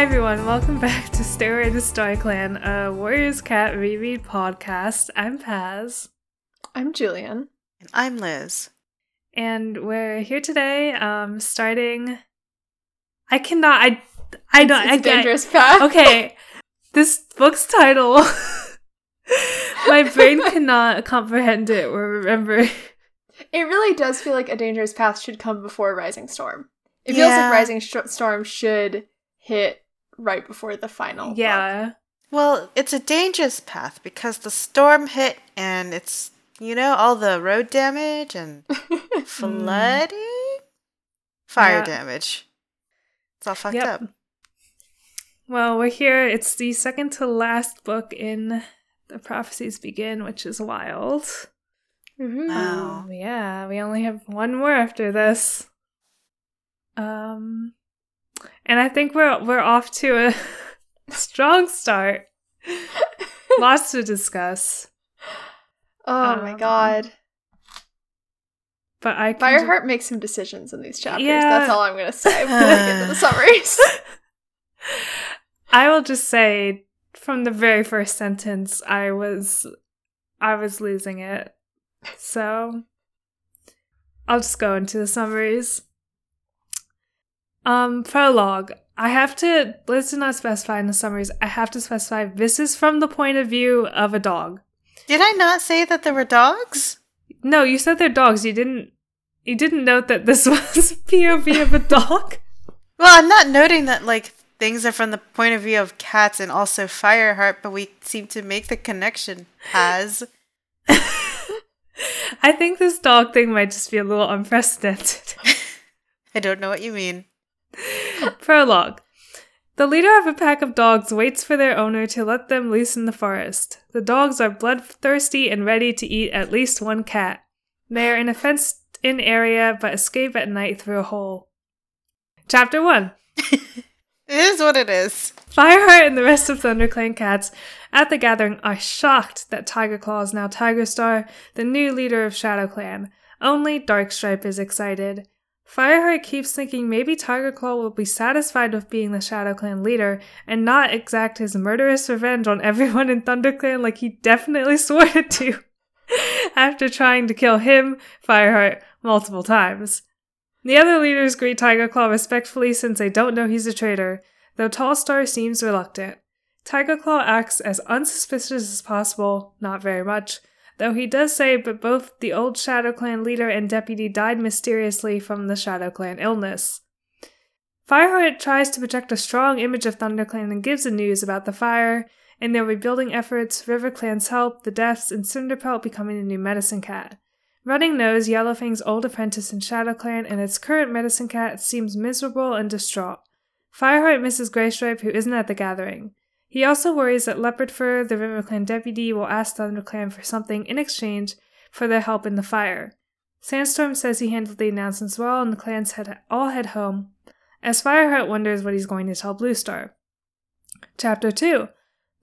Hi everyone, welcome back to Stairway to StarClan, a Warriors Cat reread podcast. I'm Paz, I'm Julian. And I'm Liz. and we're here today, um, starting. I cannot. I. I don't. It's I a get- dangerous path. Okay, this book's title. My brain cannot comprehend it or remember. It really does feel like a dangerous path should come before Rising Storm. It feels Yeah. like Rising Sh- Storm should hit right before the final. book. Yeah. Well, it's a dangerous path because the storm hit and it's, you know, all the road damage and flooding? Fire Yeah. damage. It's all fucked Yep. up. Well, we're here. It's the second to last book in The Prophecies Begin, which is wild. Mhm. Wow. Yeah, we only have one more after this. Um, and I think we're we're off to a strong start. Lots to discuss, Oh my Um, god. but I Fireheart makes some decisions in these chapters. Yeah. That's all I'm going to say before we get into the summaries. I will just say from the very first sentence, I was I was losing it. So I'll just go into the summaries. Um, prologue. I have to did not specify in the summaries. I have to specify this is from the point of view of a dog. Did I not say that there were dogs? No, you said they're dogs. You didn't you didn't note that this was POV of a dog. Well, I'm not noting that, like, things are from the point of view of cats and also Fireheart, but we seem to make the connection. as. I think this dog thing might just be a little unprecedented. I don't know what you mean. Prologue. The leader of a pack of dogs waits for their owner to let them loose in the forest. The dogs are bloodthirsty and ready to eat at least one cat. They are in a fenced in area but escape at night through a hole. Chapter 1 It is what it is. Fireheart and the rest of ThunderClan cats at the gathering are shocked that Tigerclaw is now Tigerstar, the new leader of ShadowClan. Only Darkstripe is excited. Fireheart keeps thinking maybe Tiger Claw will be satisfied with being the ShadowClan leader and not exact his murderous revenge on everyone in ThunderClan like he definitely swore to after trying to kill him, Fireheart, multiple times. The other leaders greet Tiger Claw respectfully since they don't know he's a traitor, though Tall Star seems reluctant. Tiger Claw acts as unsuspicious as possible, not very much, though he does say but both the old Shadow Clan leader and deputy died mysteriously from the Shadow Clan illness. Fireheart tries to project a strong image of ThunderClan and gives the news about the fire and their rebuilding efforts, River Clan's help, the deaths, and Cinderpelt becoming the new medicine cat. Running Nose, Yellowfang's old apprentice in Shadow Clan, and its current medicine cat seems miserable and distraught. Fireheart misses Graystripe, who isn't at the gathering. He also worries that Leopard Fur, the River Clan deputy, will ask ThunderClan for something in exchange for their help in the fire. Sandstorm says he handled the announcements well, and the clans head, all head home, as Fireheart wonders what he's going to tell Bluestar. Chapter 2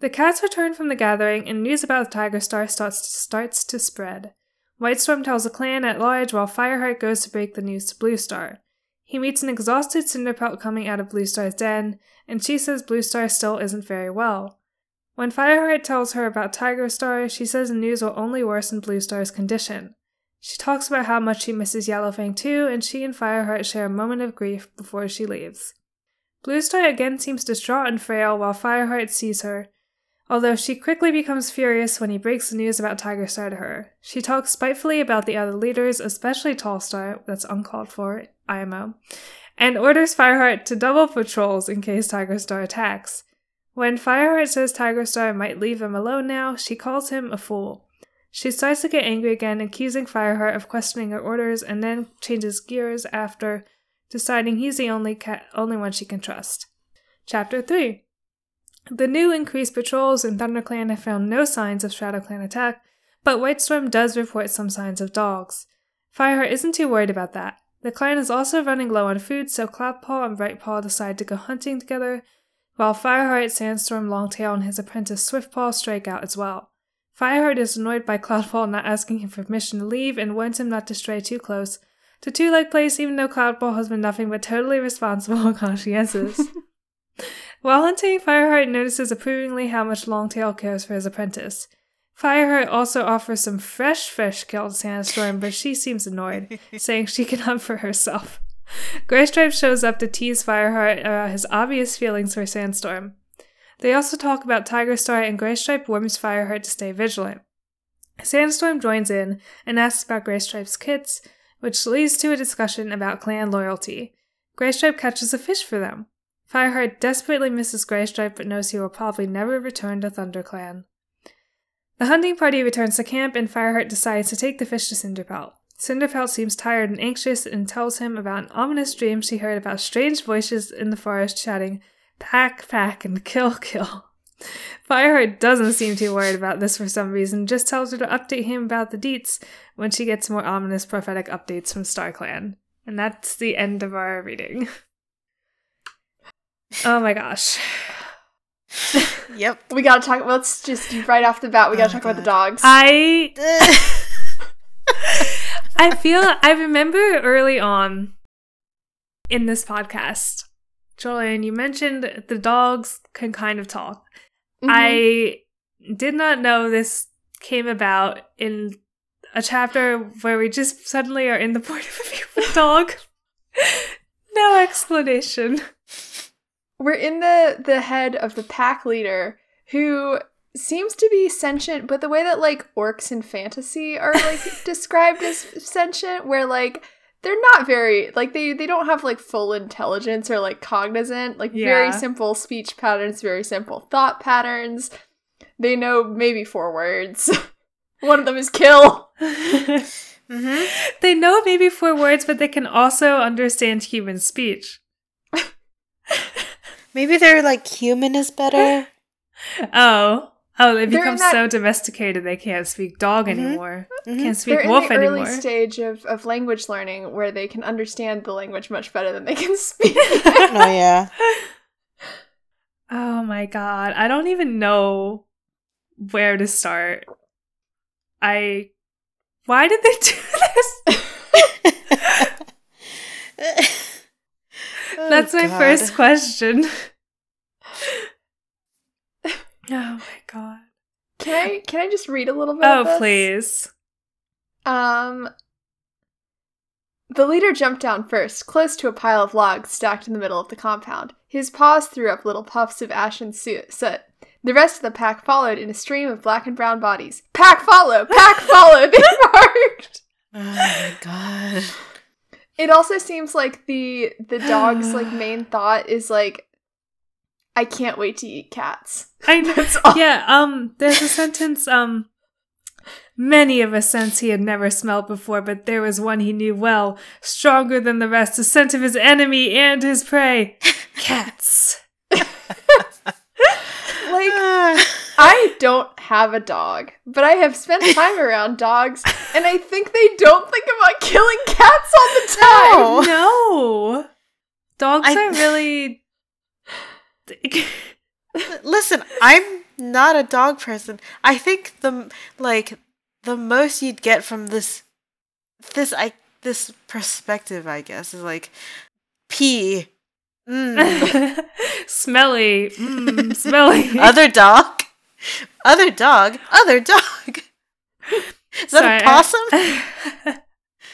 The cats return from the gathering, and news about the Tiger Star starts starts to spread. Whitestorm tells the clan at large while Fireheart goes to break the news to Bluestar. He meets an exhausted Cinderpelt coming out of Blue Star's den, and she says Blue Star still isn't very well. When Fireheart tells her about Tiger Star, she says the news will only worsen Blue Star's condition. She talks about how much she misses Yellowfang too, and she and Fireheart share a moment of grief before she leaves. Blue Star again seems distraught and frail while Fireheart sees her, although she quickly becomes furious when he breaks the news about Tiger Star to her. She talks spitefully about the other leaders, especially Tallstar, that's uncalled for, IMO, and orders Fireheart to double patrols in case Tiger Star attacks. When Fireheart says Tiger Star might leave him alone now, she calls him a fool. She starts to get angry again, accusing Fireheart of questioning her orders, and then changes gears after deciding he's the only ca- only one she can trust. Chapter 3 The new increased patrols in ThunderClan have found no signs of ShadowClan attack, but Whitestorm does report some signs of dogs. Fireheart isn't too worried about that. The clan is also running low on food, so Cloudpaw and Brightpaw decide to go hunting together, while Fireheart, Sandstorm, Longtail, and his apprentice Swiftpaw strike out as well. Fireheart is annoyed by Cloudpaw not asking him permission to leave and warns him not to stray too close to Two Leg Place, even though Cloudpaw has been nothing but totally responsible and conscientious. While hunting, Fireheart notices approvingly how much Longtail cares for his apprentice. Fireheart also offers some fresh fish killed Sandstorm, but she seems annoyed, saying she can hunt for herself. Graystripe shows up to tease Fireheart about his obvious feelings for Sandstorm. They also talk about Tiger Star, and Graystripe warns Fireheart to stay vigilant. Sandstorm joins in and asks about Graystripe's kits, which leads to a discussion about clan loyalty. Graystripe catches a fish for them. Fireheart desperately misses Graystripe but knows he will probably never return to ThunderClan. The hunting party returns to camp and Fireheart decides to take the fish to Cinderpelt. Cinderpelt seems tired and anxious and tells him about an ominous dream she heard about strange voices in the forest shouting, Pack, pack, and kill, kill. Fireheart doesn't seem too worried about this for some reason, just tells her to update him about the deets when she gets more ominous prophetic updates from StarClan. And that's the end of our reading. Oh my gosh. Yep. We gotta talk. Let's just right off the bat. We gotta Oh, talk about the dogs. I I feel I remember early on in this podcast, Julian, you mentioned the dogs can kind of talk. Mhm. I did not know this came about in a chapter where we just suddenly are in the point of view of a dog. no explanation. We're in the the head of the pack leader who seems to be sentient but the way that like orcs in fantasy are like described as sentient where like they're not very like they they don't have like full intelligence or like cognizant like very simple speech patterns very simple thought patterns. They know maybe four words. One of them is kill. Hmm they know maybe four words, but they can also understand human speech. Maybe they're like human is better. Oh. Oh, they They're become that- so domesticated they can't speak dog Mhm. anymore. Mhm. Can't speak they're in wolf the early stage of, of language learning where they can understand the language much better than they can speak Oh yeah. Oh my god. I don't even know where to start. I. Why did they do this? Oh, That's my God. first question. oh my god. Can I can I just read a little bit? Oh, please. Um, the leader jumped down first, close to a pile of logs stacked in the middle of the compound. His paws threw up little puffs of ash and soot. The rest of the pack followed in a stream of black and brown bodies. Pack follow! Pack follow! They marked. Oh my god. It also seems like the the dog's like main thought is like, I can't wait to eat cats. I know. That's all. Yeah, um, there's a sentence, um, many of a scents he had never smelled before, but there was one he knew well, stronger than the rest, the scent of his enemy and his prey. Cats. Like. I don't have a dog, but I have spent time around dogs, and I think they don't think about killing cats all the time. No. No. Dogs I- are really. Listen, I'm not a dog person. I think the like the most you'd get from this this I this perspective, I guess, is like pee. Mm. smelly. Mm, smelly. other dog. Other dog. Other dog. Is that Sorry, a possum? I-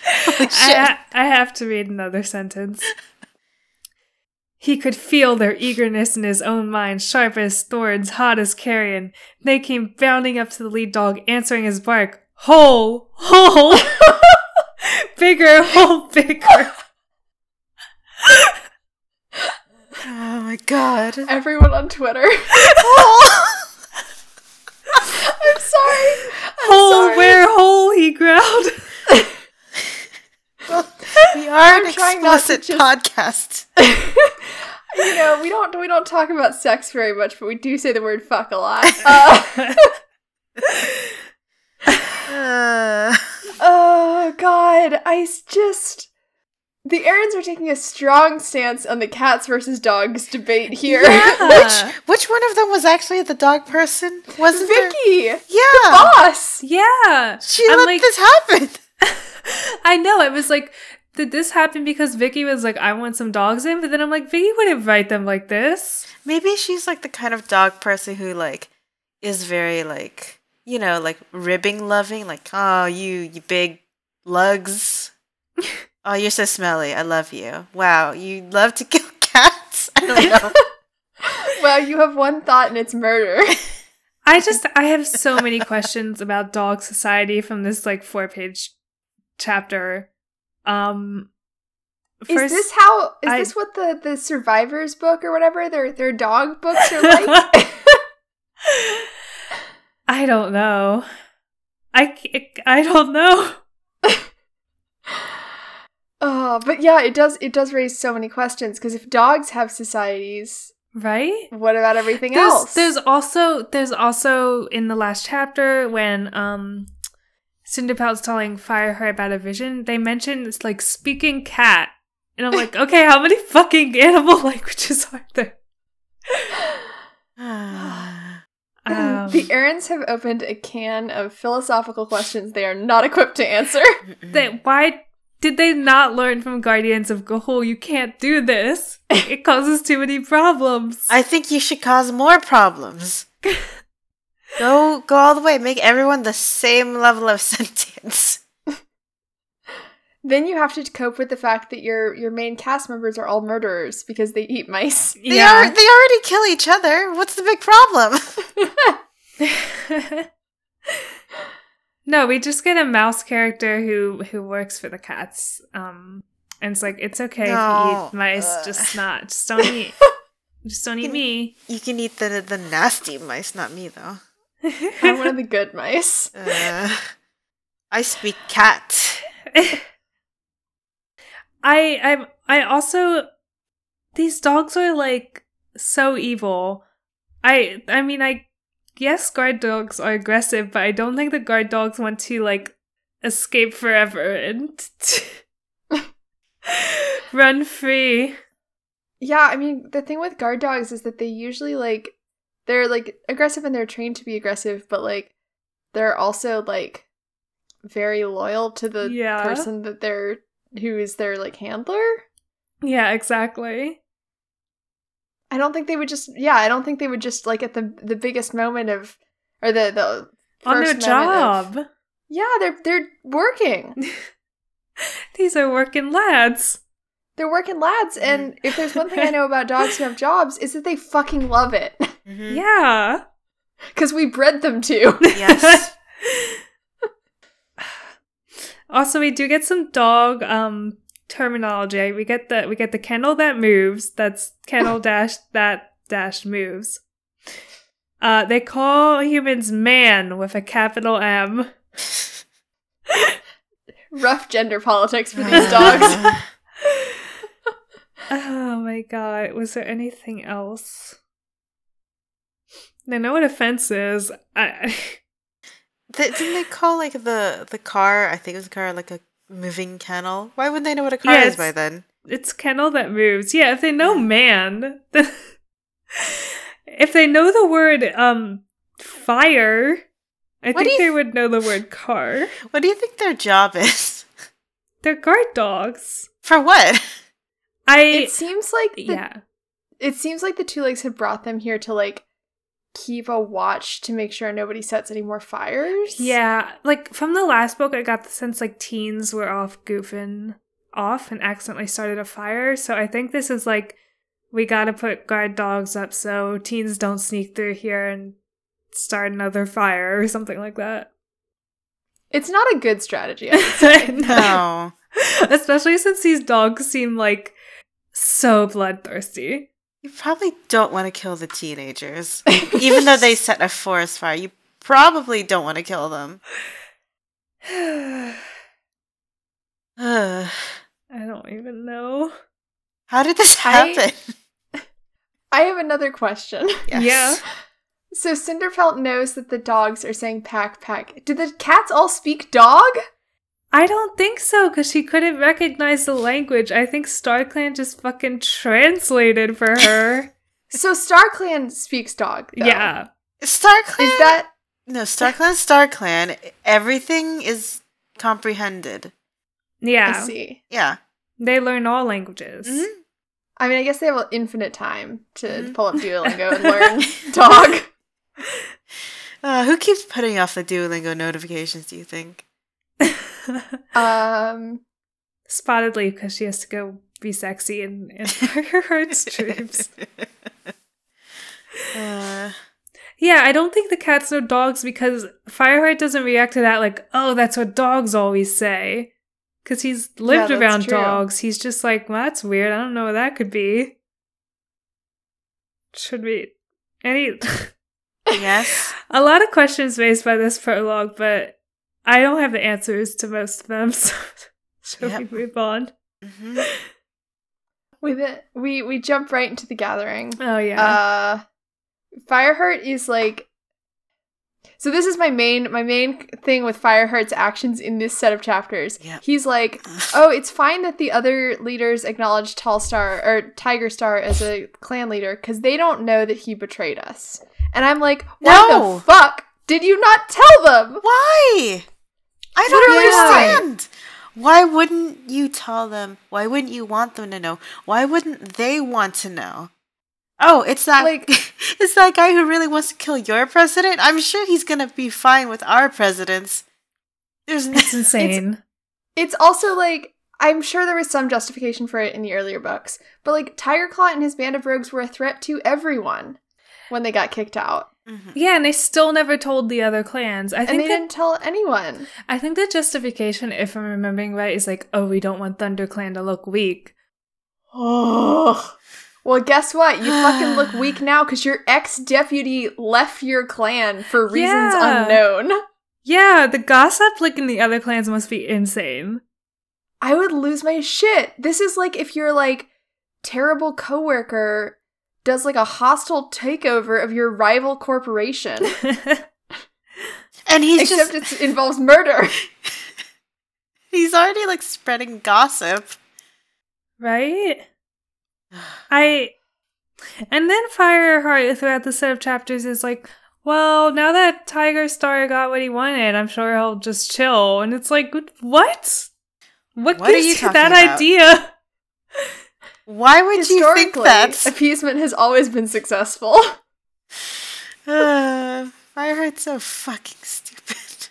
Holy I, shit. ha- I have to read another sentence. He could feel their eagerness in his own mind, sharp as thorns, hot as carrion. They came bounding up to the lead dog, answering his bark. Hole! Hole! bigger, hole bigger. oh my god. Everyone on Twitter. I'm sorry. I'm Hole where hole, he growled. we are an I'm trying to explicit just- podcast. you know, we don't we don't talk about sex very much, but we do say the word fuck a lot. Uh, Uh, oh god, I just the Erins are taking a strong stance on the cats versus dogs debate here. Yeah. which which one of them was actually the dog person? Wasn't there- Vicky, Yeah. The boss. yeah. She I'm let like- this happen. I know. It was like did this happen because Vicky was like, I want some dogs in? But then I'm like, Vicky would invite them like this. Maybe she's like the kind of dog person who like is very like you know like ribbing loving like oh you you big lugs oh you're so smelly I love you wow you love to kill cats I don't know Well, you have one thought and it's murder. I just I have so many questions about dog society from this like four page chapter. Um is this how is I- this what the the survivors book or whatever their their dog books are like? I don't know. I I don't know. Oh, but yeah, it does it does raise so many questions because if dogs have societies, Right? what about everything There's, else? there's also there's also in the last chapter when um Cinderpelt's telling Fire Fireheart about a vision, they mention it's like speaking cat. And I'm like, okay, how many fucking animal languages are there? Um, the Erins have opened a can of philosophical questions they are not equipped to answer. they, why did they not learn from Guardians of Ga'Hoole? You can't do this. It causes too many problems. I think you should cause more problems go go all the way make everyone the same level of sentience then you have to cope with the fact that your your main cast members are all murderers because they eat mice. they are they already kill each other what's the big problem no, we just get a mouse character who who works for the cats. Um, and it's like it's okay if you eat mice, Ugh. just not, just don't eat, just don't eat me. you can eat the the nasty mice not me though I'm one of the good mice. Uh, I speak cat. I I'm I also these dogs are like so evil. I I mean I yes guard dogs are aggressive, but I don't think the guard dogs want to like escape forever and run free. Yeah, I mean, the thing with guard dogs is that they usually like they're like aggressive and they're trained to be aggressive, but like they're also like very loyal to the Yeah. person that they're who is their like handler. Yeah, exactly. I don't think they would just yeah, I don't think they would just like at the the biggest moment of or the the On their first moment of- job. yeah, they're they're working. These are working lads. They're working lads and if there's one thing I know about dogs who have jobs is that they fucking love it Mhm. Yeah. cuz we bred them to. Yes. also, we do get some dog um terminology. We get the we get the kennel that moves. That's kennel dash that dash moves. Uh, they call humans man with a capital M. Rough gender politics for these dogs. Oh my god! Was there anything else? I know what offense is. I didn't they call like the the car? I think it was a car like a moving kennel. Why wouldn't they know what a car Yeah, is by then? it's kennel that moves. Yeah, if they know man, then if they know the word um fire, I What think you- they would know the word car. What do you think their job is? They're guard dogs. For what? I It seems like the, yeah. it seems like the two legs have brought them here to like keep a watch to make sure nobody sets any more fires. Yeah, like from the last book, I got the sense like teens were off goofing off and accidentally started a fire. So I think this is like we gotta put guard dogs up so teens don't sneak through here and start another fire or something like that. It's not a good strategy. I would say. No. Especially since these dogs seem like so bloodthirsty. You probably don't want to kill the teenagers. Even though they set a forest fire, you probably don't want to kill them. I don't even know. How did this I- happen? I have another question. Yes. Yeah. So Cinderpelt knows that the dogs are saying pack pack. Do the cats all speak dog? I don't think so because she couldn't recognize the language. I think StarClan just fucking translated for her. So StarClan speaks dog. though. yeah. StarClan. Is that no StarClan? StarClan. Everything is comprehended. Yeah. I see. Yeah. They learn all languages. Mhm. I mean, I guess they have infinite time to Mhm. pull up Duolingo and learn dog. Uh, who keeps putting off the Duolingo notifications? Do you think? Um, Spottedleaf, because she has to go be sexy and in Fireheart's dreams. Uh, Yeah, I don't think the cats know dogs because Fireheart doesn't react to that like, oh, that's what dogs always say. Because he's lived that's around true. dogs. He's just like, well, that's weird. I don't know what that could be. Should we. Any. yes. a lot of questions raised by this prologue, but I don't have the answers to most of them, so should Yep. we move on? hmm we then we we jump right into the gathering. Oh, yeah. Uh, Fireheart is like. So this is my main my main thing with Fireheart's actions in this set of chapters. Yep. He's like, oh, it's fine that the other leaders acknowledge Tall Star or Tiger Star as a clan leader because they don't know that he betrayed us. And I'm like, what No. the fuck did you not tell them? Why? I don't Literally understand. Why wouldn't you tell them? Why wouldn't you want them to know? Why wouldn't they want to know? Oh, it's that Like- it's that guy who really wants to kill your president. I'm sure he's gonna be fine with our presidents. There's it's insane. It's also like I'm sure there was some justification for it in the earlier books, but like Tiger Claw and his band of rogues were a threat to everyone when they got kicked out, Mhm. yeah, and they still never told the other clans. I and think they that didn't tell anyone. I think the justification, if I'm remembering right, is like, oh, we don't want ThunderClan to look weak. Oh. Well, guess what? You fucking look weak now because your ex deputy left your clan for reasons Yeah. unknown. Yeah, the gossip like in the other clans must be insane. I would lose my shit. This is like if your like terrible coworker does like a hostile takeover of your rival corporation, and he's except just it involves murder. he's already like spreading gossip. right? I and then Fireheart throughout the set of chapters is like, well, now that Tiger Star got what he wanted, I'm sure he'll just chill. And it's like, what? What, What are gives you you that about? idea? Why would you think that? appeasement has always been successful. Uh, Fireheart's so fucking stupid.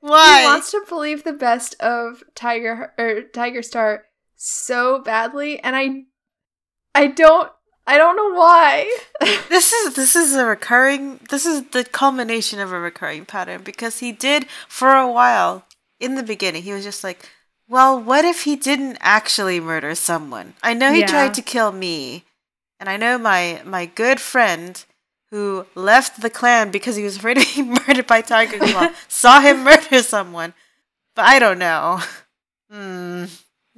Why? He Why? wants to believe the best of Tiger or Tiger Star so badly, and I, I don't, I don't know why. this is this is a recurring. This is the culmination of a recurring pattern because he did for a while in the beginning. He was just like, "Well, what if he didn't actually murder someone? I know he Yeah. tried to kill me, and I know my my good friend." Who left the clan because he was afraid of being murdered by Tiger Claw? saw him murder someone, but I don't know. Hmm,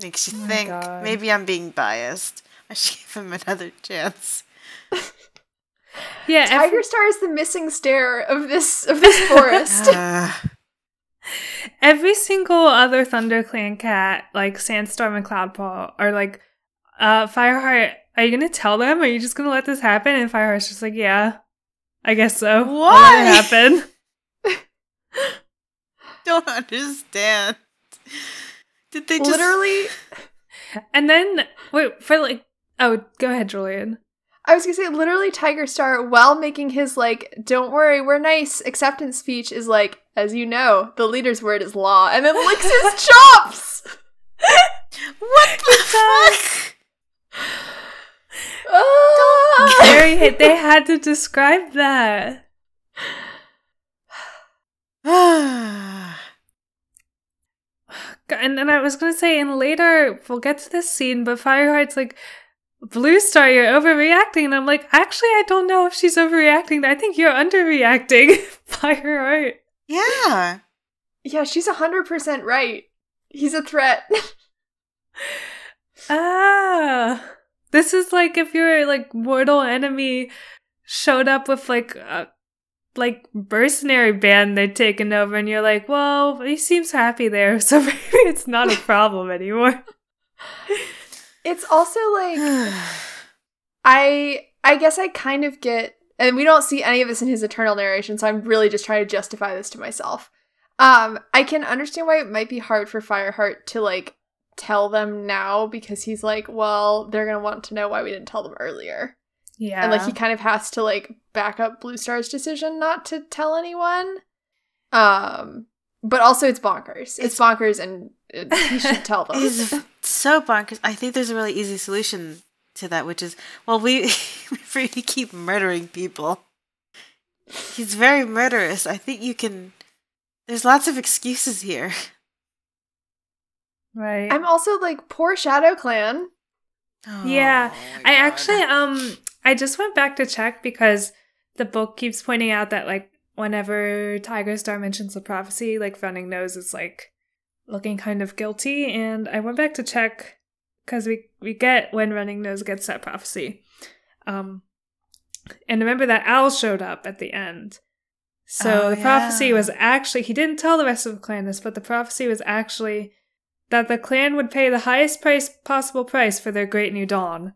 makes you Oh think. God. Maybe I'm being biased. I should give him another chance. Yeah, every- Tiger Star is the missing stair of this of this forest. Uh, Every single other ThunderClan cat, like Sandstorm and Cloudpaw, are like, uh, Fireheart, are you gonna tell them? Are you just gonna let this happen? And Fireheart's just like, yeah, I guess so. I'll let it Why? happen? don't understand. Did they just Literally, And then, wait, for like, oh, go ahead, Julian. I was gonna say, literally, Tiger Star, while making his like "Don't worry, we're nice" acceptance speech, is like, as you know, the leader's word is law, and then licks his chops. What the fuck? Ah! Very, they had to describe that. And then I was gonna say, and later we'll get to this scene, but Fireheart's like, Blue Star, you're overreacting. And I'm like, actually, I don't know if she's overreacting. I think you're underreacting, Fireheart. yeah. Yeah, she's hundred percent right. He's a threat. Ah, this is like if your like mortal enemy showed up with like a like mercenary band they'd taken over, and you're like, well, he seems happy there, so maybe it's not a problem anymore. It's also like I I guess I kind of get and we don't see any of this in his eternal narration, so I'm really just trying to justify this to myself. Um, I can understand why it might be hard for Fireheart to like tell them now because he's like, well, they're gonna want to know why we didn't tell them earlier. Yeah. And like he kind of has to like back up Blue Star's decision not to tell anyone. Um but also it's bonkers. It's, It's- bonkers and it, he should tell them. So bonkers. I think there's a really easy solution to that, which is well, we we keep murdering people. He's very murderous. I think you can. There's lots of excuses here. right. I'm also like poor Shadow Clan. Yeah, Oh my I God. actually um I just went back to check because the book keeps pointing out that like whenever Tiger Star mentions the prophecy, like Running Nose is like looking kind of guilty, and I went back to check because we we get when Running Nose gets that prophecy, um, and remember that Owl showed up at the end. So Oh, the prophecy yeah. was actually he didn't tell the rest of the clan this, but the prophecy was actually that the clan would pay the highest price possible price for their great new dawn.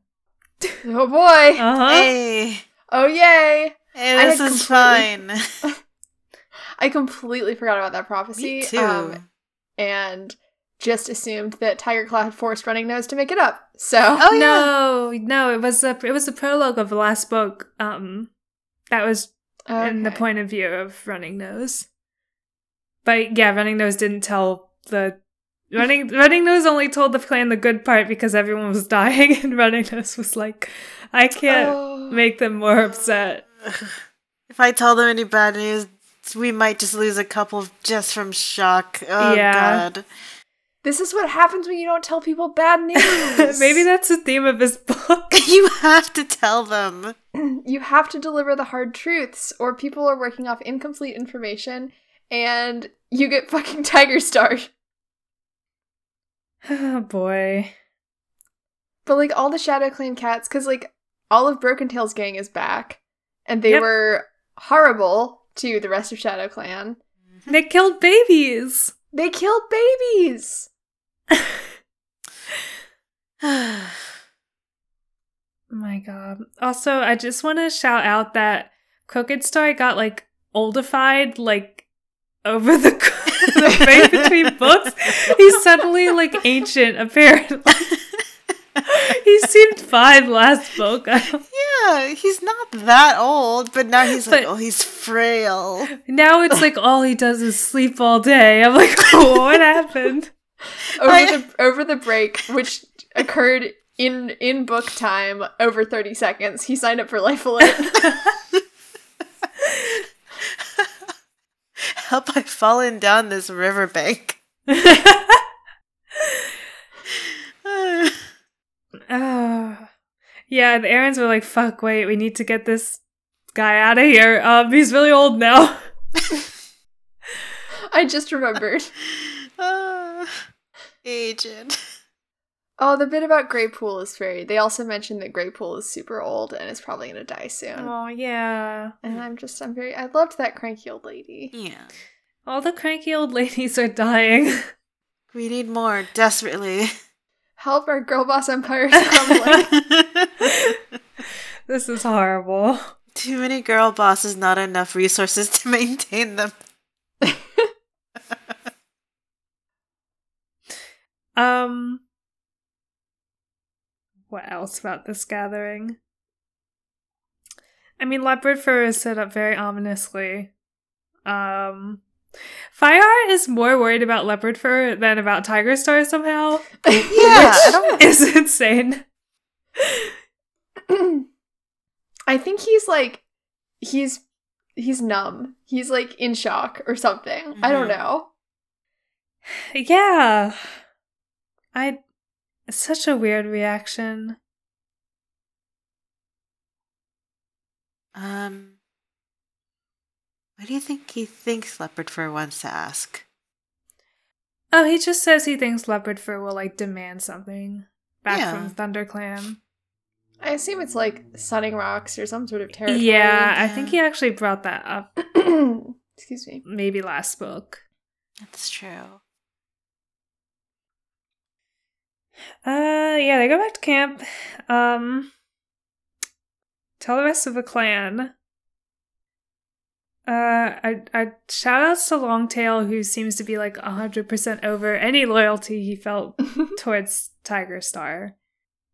Oh boy. Uh huh. Hey, Oh yay. hey, this is completely- fine. I completely forgot about that prophecy. Me too. um, and just assumed that Tiger Claw had forced Running Nose to make it up. So oh yeah. No, no, it was a it was the prologue of the last book. Um, that was in the point of view of Running Nose. But yeah, Running Nose didn't tell the Running Running Nose only told the clan the good part because everyone was dying, and Running Nose was like, "I can't Oh. make them more upset." If I tell them any bad news, we might just lose a couple just from shock. Oh Yeah. god. This is what happens when you don't tell people bad news. Maybe that's the theme of his book. you have to tell them. you have to deliver the hard truths, or people are working off incomplete information, and you get fucking Tiger Star. oh boy. But like all the Shadow Clan cats, because like all of Broken Tail's gang is back, and they Yep. were horrible to the rest of Shadow Clan. They killed babies. They killed babies. My god. Also, I just want to shout out that Crooked Star got like oldified like over the the break between books. He's suddenly like ancient apparently. he seemed fine last book. Yeah, he's not that old, but now he's like, oh, he's frail. now it's like all he does is sleep all day. I'm like, what happened? over I- the over the break, which occurred in in book time over thirty seconds. He signed up for Life Alert. Help! I've fallen down this riverbank. Uh, yeah, the Erins were like, fuck, wait, we need to get this guy out of here. Um, he's really old now. I just remembered. Ah, aged. Oh, the bit about Greypool is very. They also mentioned that Greypool is super old and is probably gonna die soon. Oh, yeah. And I'm just, I'm very. I loved that cranky old lady. Yeah, All the cranky old ladies are dying. we need more desperately. Help our girl boss empire is crumbling. this is horrible. Too many girl bosses, not enough resources to maintain them. Um, what else about this gathering? I mean, Leopard Fur is set up very ominously. Um, Fire is more worried about Leopard Fur than about Tiger Star somehow. Yeah, I don't. is insane. I think he's like, he's he's numb. He's like in shock or something. I don't Mhm. know. Yeah. I it's such a weird reaction. Um, what do you think he thinks Leopard Fur wants to ask? Oh, he just says he thinks Leopard Fur will like demand something back Yeah. from ThunderClan. I assume it's like Sunning Rocks or some sort of territory. Yeah, I think he actually brought that up Excuse me. maybe last book. That's true. Uh yeah, they go back to camp. Um tell the rest of the clan. Uh, I, I shout outs to Longtail, who seems to be like 100% over any loyalty he felt towards Tiger Star.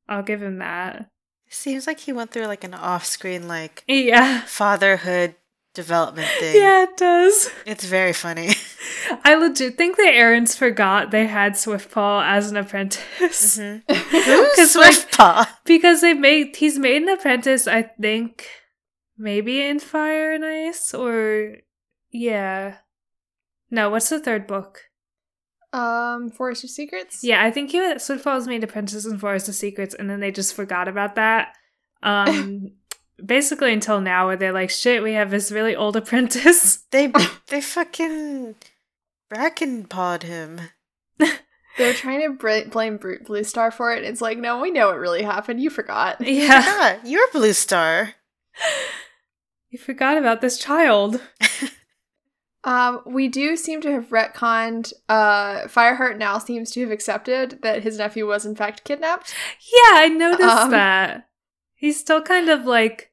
I'll give him that. Seems like he went through like an off-screen like Yeah. fatherhood development thing. Yeah, it does. It's very funny. I legit think the Erins forgot they had Swiftpaw as an apprentice. Mhm. Because, Who's like- Because they made he's made an apprentice, I think maybe in Fire and Ice or yeah. No, what's the third book? Um, Forest of Secrets. Yeah, I think he was Swiftpaw was made apprentice in Forest of Secrets and then they just forgot about that. Um basically until now where they're like, shit, we have this really old apprentice. They they fucking bracken pawed him. They're trying to br- blame Bru- Blue Star for it. It's like, no, we know what really happened. You forgot. yeah. Ah, you're Blue Star. You forgot about this child. Um, we do seem to have retconned. Uh, Fireheart now seems to have accepted that his nephew was in fact kidnapped. Yeah, I noticed Um, that. He's still kind of like,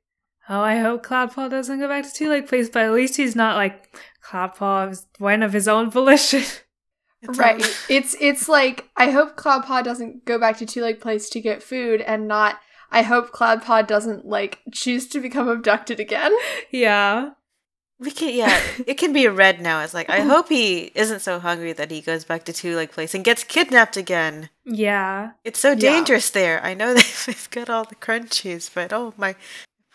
oh, I hope Cloudpaw doesn't go back to Two Leg Place, but at least he's not like Cloudpaw is one of his own volition. It's right. all- It's it's like I hope Cloudpaw doesn't go back to Two Leg Place to get food, and not I hope Cloudpaw doesn't like choose to become abducted again. yeah. We can yeah, it can be read now. It's like I hope he isn't so hungry that he goes back to Two Leg Place and gets kidnapped again. Yeah. It's so Yeah. dangerous there. I know they've, got all the crunchies, but oh my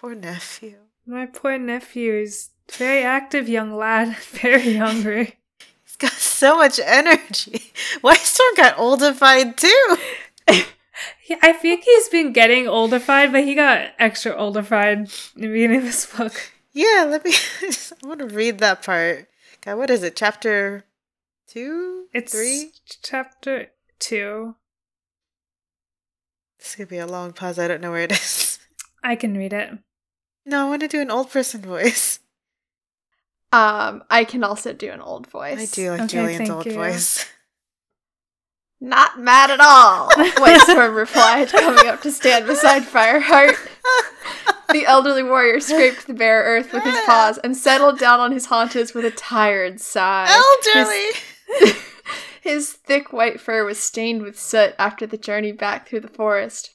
poor nephew. My poor nephew is very active young lad, very hungry. He's got so much energy. Whitestorm got oldified too. Yeah, I think he's been getting oldified, but he got extra oldified in the beginning of this book. Yeah, let me. I want to read that part. God, what is it? Chapter two, It's three. chapter two. This could be a long pause. I don't know where it is. I can read it. No, I want to do an old person voice. Um, I can also do an old voice. I do like Okay, Julian's old you. voice. Not mad at all. Whitestorm replied, coming up to stand beside Fireheart. The elderly warrior scraped the bare earth with his paws and settled down on his haunches with a tired sigh. Elderly. His thick white fur was stained with soot after the journey back through the forest.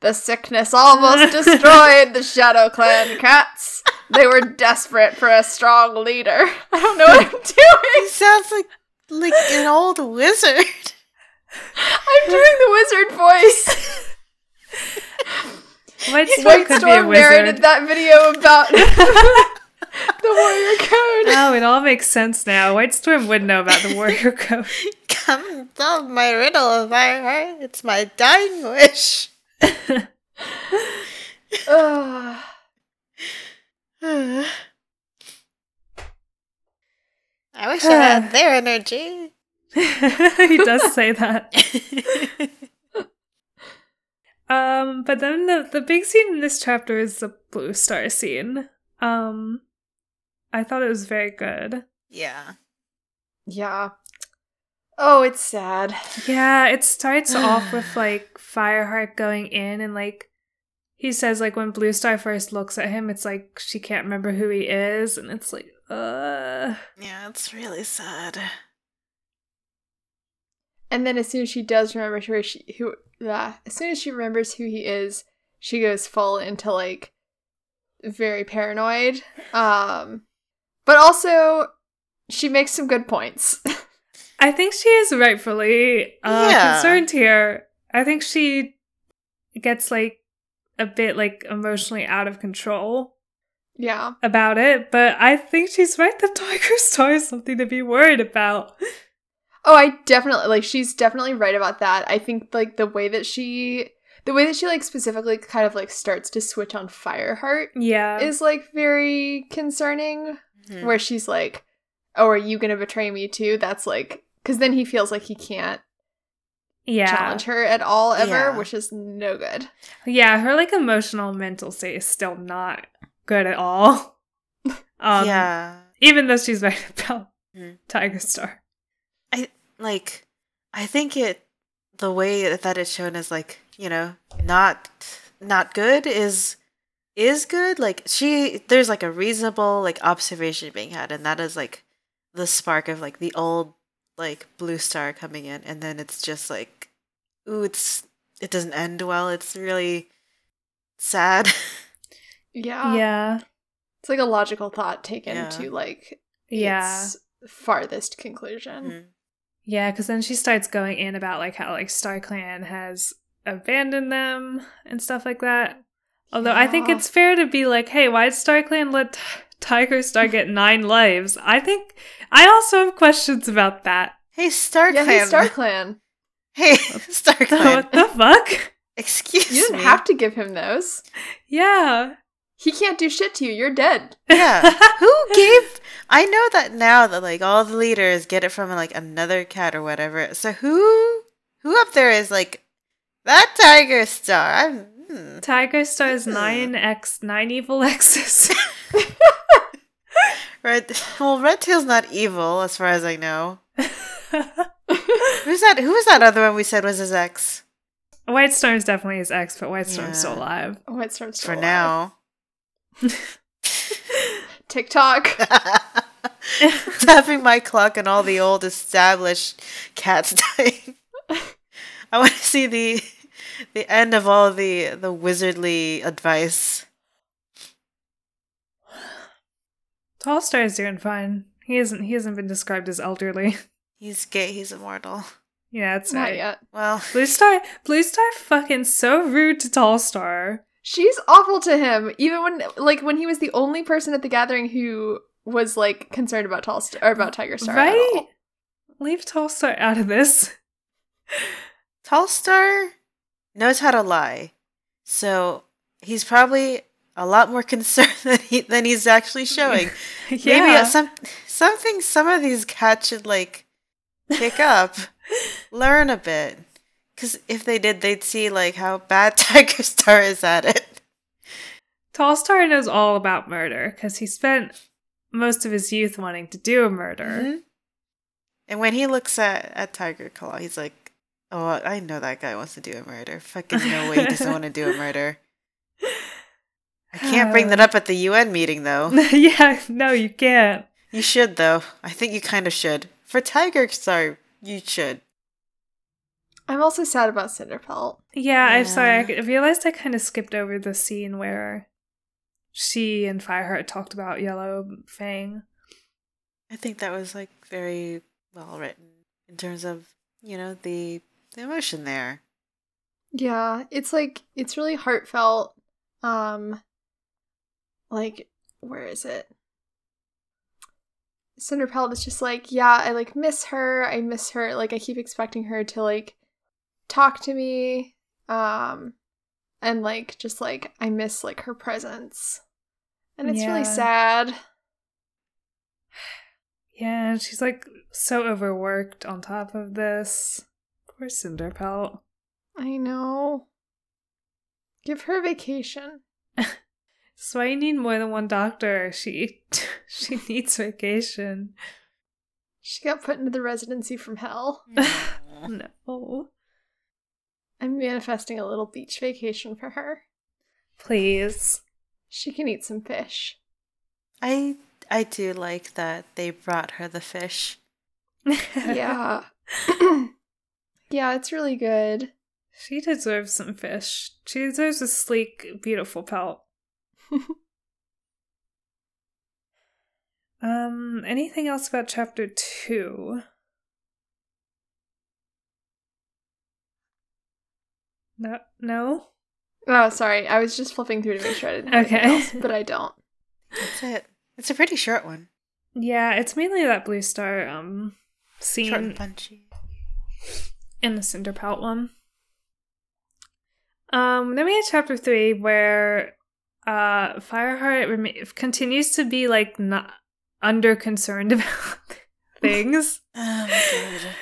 The sickness almost destroyed the Shadow Clan cats. They were desperate for a strong leader. I don't know what I'm doing. He sounds like like an old wizard. I'm doing the wizard voice. Whitestorm could be a Whitestorm narrated wizard. that video about the warrior code. Oh, it all makes sense now. White Storm would know about the warrior code. Come solve my riddle, my heart. It's my dying wish. Ugh. I wish I had their energy. he does say that. Um, but then the the big scene in this chapter is the blue star scene. Um, I thought it was very good. yeah. yeah. Oh, it's sad. Yeah, it starts off with like Fireheart going in and like he says like when Blue Star first looks at him, it's like she can't remember who he is, and it's like, uh Yeah, it's really sad. And then as soon as she does remember who she who uh, as soon as she remembers who he is, she goes full into like very paranoid. Um but also she makes some good points. I think she is rightfully uh, Yeah. concerned here. I think she gets like a bit like emotionally out of control yeah. about it, but I think she's right that Tiger Star is something to be worried about. Oh, I definitely like she's definitely right about that. I think like the way that she the way that she like specifically kind of like starts to switch on Fireheart Yeah. is like very concerning Mhm. where she's like, "Oh, are you going to betray me too?" That's like cuz then he feels like he can't yeah. challenge her at all ever, Yeah. which is no good. Yeah, her like emotional mental state is still not good at all. Um yeah. even though she's right about Mhm. Tiger Star. I like I think it the way that it's shown is like, you know, not not good is is good. Like she there's like a reasonable like observation being had and that is like the spark of like the old like blue star coming in and then it's just like ooh it's it doesn't end well. It's really sad. Yeah. yeah. It's like a logical thought taken Yeah. to like Yeah. its farthest conclusion. Mhm. Yeah, because then she starts going in about like how like StarClan has abandoned them and stuff like that. Although I think it's fair to be like, hey, why did StarClan let T- Tiger Star get nine lives? I think I also have questions about that. Hey StarClan. Yeah, hey, StarClan. Hey StarClan. what the fuck? Excuse me. You didn't me. have to give him those. Yeah. He can't do shit to you. You're dead. Yeah. Who gave I know that now that like all the leaders get it from like another cat or whatever. So who who up there is like that tiger star? I'm hmm. Tiger Star's nine X nine evil X's. Red well Red Tail's not evil as far as I know. Who's that who was that other one we said was his ex? White Storm's definitely his ex, but White Storm's still alive. White Storm's For still alive. For now. TikTok. Tapping my clock and all the old established cats dying. I want to see the the end of all the the wizardly advice. Tall Star is doing fine. He hasn't he hasn't been described as elderly. He's gay. He's immortal. yeah, it's Not right. yet. Well, Blue Star Blue Star fucking so rude to Tall Star. She's awful to him. Even when like when he was the only person at the gathering who was like concerned about Tall Star or about Tiger Star. at right? all. Leave Tall Star out of this. Tall Star knows how to lie, so he's probably a lot more concerned than he than he's actually showing. Maybe yeah. uh, some something some of these cats should like pick up, learn a bit. Because if they did, they'd see like how bad Tiger Star is at it. Tall Star knows all about murder because he spent most of his youth wanting to do a murder. Mhm. And when he looks at at Tiger Claw, he's like, "Oh, I know that guy wants to do a murder. Fucking no way he doesn't want to do a murder." I can't bring that up at the UN meeting though. yeah, no, you can't. You should though. I think you kind of should. For Tiger Star, you should. I'm also sad about Cinderpelt. Yeah, I'm sorry. I realized I kind of skipped over the scene where she and Fireheart talked about Yellow Fang. I think that was like very well written in terms of you know the the emotion there. Yeah, it's like it's really heartfelt. Um like where is it? Cinderpelt is just like, yeah, I like miss her. I miss her. Like I keep expecting her to like talk to me. Um and like just like I miss like her presence. And it's really sad. Yeah, she's like so overworked on top of this. Poor Cinderpelt. I know. Give her a vacation. so why you need more than one doctor. She she needs vacation. She got put into the residency from hell. No. I'm manifesting a little beach vacation for her. Please. She can eat some fish. I I do like that they brought her the fish. Yeah. yeah, it's really good. She deserves some fish. She deserves a sleek, beautiful pelt. um, anything else about chapter two? No, no. Oh, sorry. I was just flipping through to make sure I didn't have Okay. anything else, but I don't. That's it. It's a pretty short one. Yeah, it's mainly that blue star um scene Short and punchy. in the Cinderpelt one. Um, then we had chapter three where uh Fireheart rema- continues to be like not under concerned about things. Oh my god.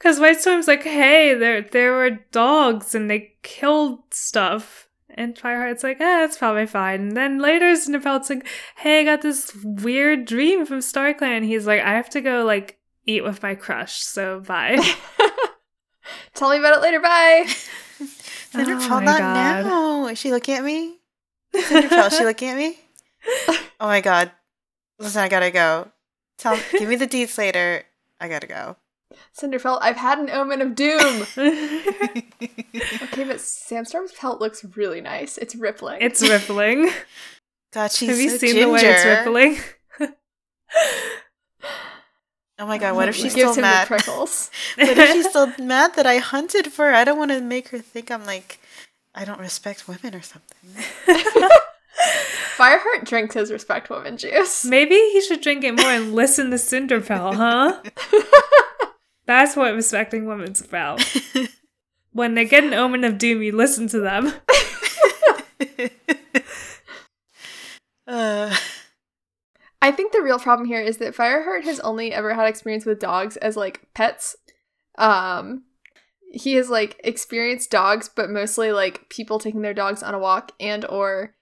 Cause White Storm's like, hey, there there were dogs and they killed stuff. And Fireheart's like, eh, it's probably fine. And then later Cinderpelt's like, hey, I got this weird dream from StarClan. He's like, I have to go like eat with my crush, so bye. Tell me about it later. Bye. Cinderpelt, Oh my not God. now. Is she looking at me? Cinderpelt, is she looking at me? Oh my god. Listen, I gotta go. Tell give me the deeds later. I gotta go. Cinderpelt, I've had an omen of doom. okay, but Sandstorm's pelt looks really nice. It's rippling. it's rippling. God, she's Have you so seen ginger. the way it's rippling? Oh my god, what if she's gives still him mad? the prickles. what if she's still mad that I hunted for her? I don't want to make her think I'm like I don't respect women or something. Fireheart drinks his respect woman juice. Maybe he should drink it more and listen to Cinderpelt, huh? That's what respecting women's about. When they get an omen of doom, you listen to them. uh, I think the real problem here is that Fireheart has only ever had experience with dogs as like pets. Um he has like experienced dogs, but mostly like people taking their dogs on a walk and or